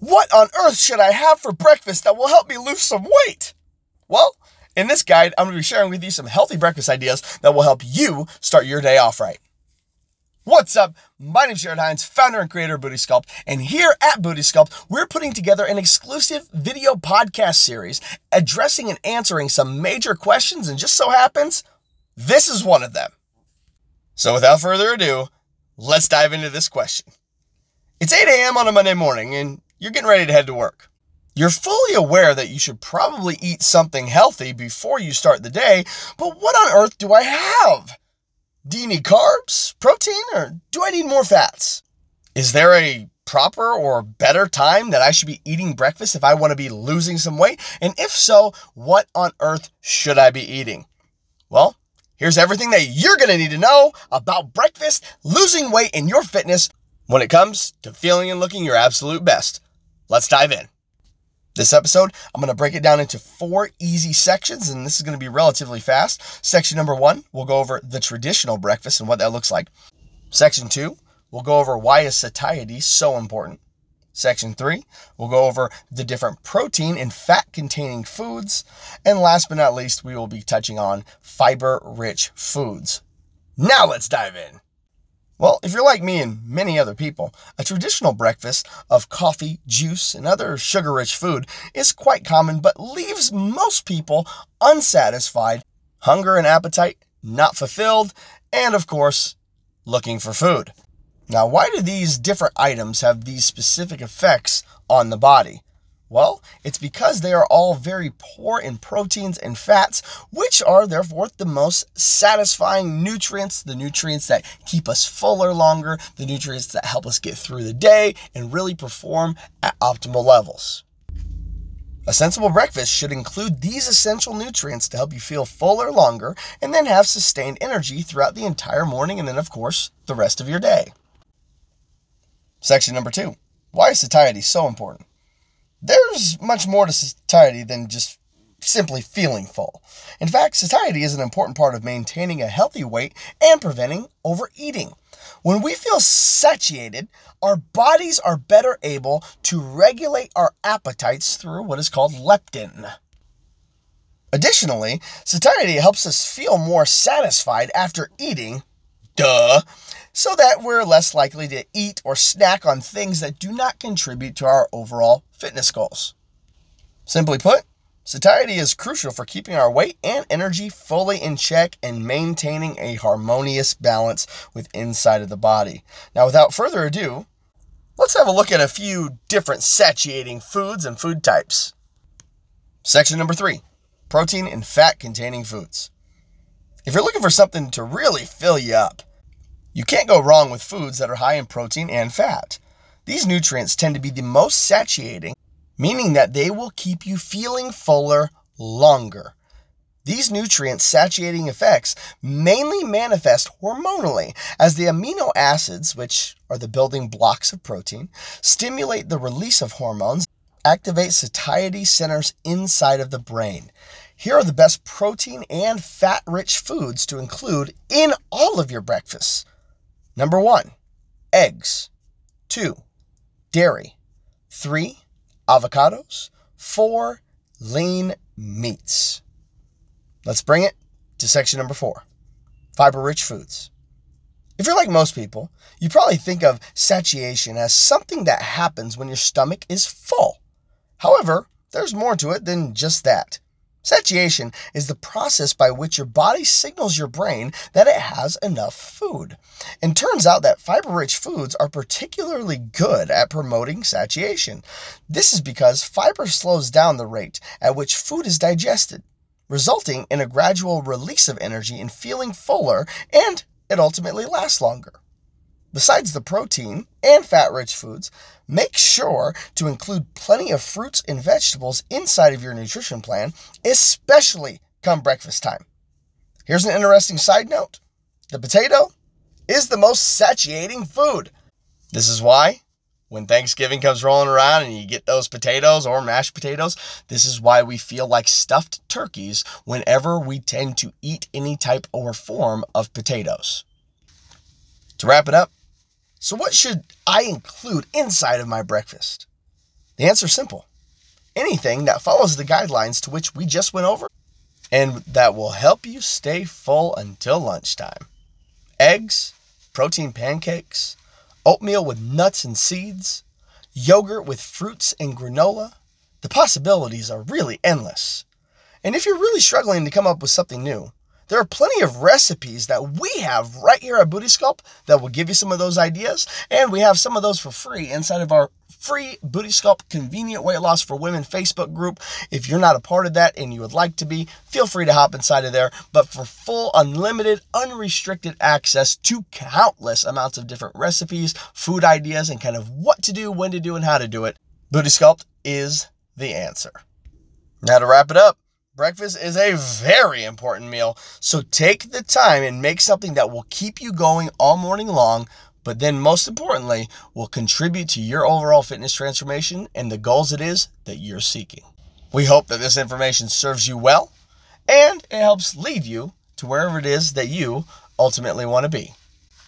What on earth should I have for breakfast that will help me lose some weight? Well, in this guide, I'm going to be sharing with you some healthy breakfast ideas that will help you start your day off right. What's up? My name is Jared Hines, founder and creator of Booty Sculpt, and here at Booty Sculpt, we're putting together an exclusive video podcast series addressing and answering some major questions, and just so happens, this is one of them. So without further ado, let's dive into this question. It's 8 a.m. on a Monday morning, and you're getting ready to head to work. You're fully aware that you should probably eat something healthy before you start the day, but what on earth do I have? Do you need carbs, protein, or do I need more fats? Is there a proper or better time that I should be eating breakfast if I want to be losing some weight? And if so, what on earth should I be eating? Well, here's everything that you're going to need to know about breakfast, losing weight, and your fitness when it comes to feeling and looking your absolute best. Let's dive in. This episode, I'm going to break it down into four easy sections, and this is going to be relatively fast. Section number one, we'll go over the traditional breakfast and what that looks like. Section two, we'll go over why is satiety so important. Section three, we'll go over the different protein and fat containing foods. And last but not least, we will be touching on fiber rich foods. Now let's dive in. Well, if you're like me and many other people, a traditional breakfast of coffee, juice, and other sugar rich food is quite common but leaves most people unsatisfied, hunger and appetite not fulfilled, and of course, looking for food. Now, why do these different items have these specific effects on the body? Well, it's because they are all very poor in proteins and fats, which are therefore the most satisfying nutrients, the nutrients that keep us fuller longer, the nutrients that help us get through the day and really perform at optimal levels. A sensible breakfast should include these essential nutrients to help you feel fuller longer and then have sustained energy throughout the entire morning and then, of course, the rest of your day. Section number two Why is satiety so important? There's much more to satiety than just simply feeling full. In fact, satiety is an important part of maintaining a healthy weight and preventing overeating. When we feel satiated, our bodies are better able to regulate our appetites through what is called leptin. Additionally, satiety helps us feel more satisfied after eating, duh, so that we're less likely to eat or snack on things that do not contribute to our overall fitness goals. Simply put, satiety is crucial for keeping our weight and energy fully in check and maintaining a harmonious balance with inside of the body. Now, without further ado, let's have a look at a few different satiating foods and food types. Section number three protein and fat containing foods. If you're looking for something to really fill you up, you can't go wrong with foods that are high in protein and fat. These nutrients tend to be the most satiating, meaning that they will keep you feeling fuller longer. These nutrient satiating effects mainly manifest hormonally as the amino acids, which are the building blocks of protein, stimulate the release of hormones, activate satiety centers inside of the brain. Here are the best protein and fat rich foods to include in all of your breakfasts. Number one, eggs. Two, dairy. Three, avocados. Four, lean meats. Let's bring it to section number four fiber rich foods. If you're like most people, you probably think of satiation as something that happens when your stomach is full. However, there's more to it than just that. Satiation is the process by which your body signals your brain that it has enough food. And turns out that fiber rich foods are particularly good at promoting satiation. This is because fiber slows down the rate at which food is digested, resulting in a gradual release of energy and feeling fuller, and it ultimately lasts longer. Besides the protein and fat rich foods, make sure to include plenty of fruits and vegetables inside of your nutrition plan, especially come breakfast time. Here's an interesting side note the potato is the most satiating food. This is why when Thanksgiving comes rolling around and you get those potatoes or mashed potatoes, this is why we feel like stuffed turkeys whenever we tend to eat any type or form of potatoes. To wrap it up, so, what should I include inside of my breakfast? The answer is simple anything that follows the guidelines to which we just went over and that will help you stay full until lunchtime. Eggs, protein pancakes, oatmeal with nuts and seeds, yogurt with fruits and granola. The possibilities are really endless. And if you're really struggling to come up with something new, there are plenty of recipes that we have right here at Booty Sculpt that will give you some of those ideas. And we have some of those for free inside of our free Booty Sculpt Convenient Weight Loss for Women Facebook group. If you're not a part of that and you would like to be, feel free to hop inside of there. But for full, unlimited, unrestricted access to countless amounts of different recipes, food ideas, and kind of what to do, when to do, and how to do it, Booty Sculpt is the answer. Now to wrap it up. Breakfast is a very important meal, so take the time and make something that will keep you going all morning long, but then most importantly, will contribute to your overall fitness transformation and the goals it is that you're seeking. We hope that this information serves you well and it helps lead you to wherever it is that you ultimately want to be.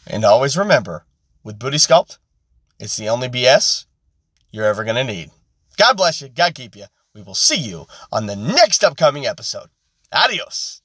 And always remember, with Booty Sculpt, it's the only BS you're ever going to need. God bless you. God keep you. We will see you on the next upcoming episode. Adios.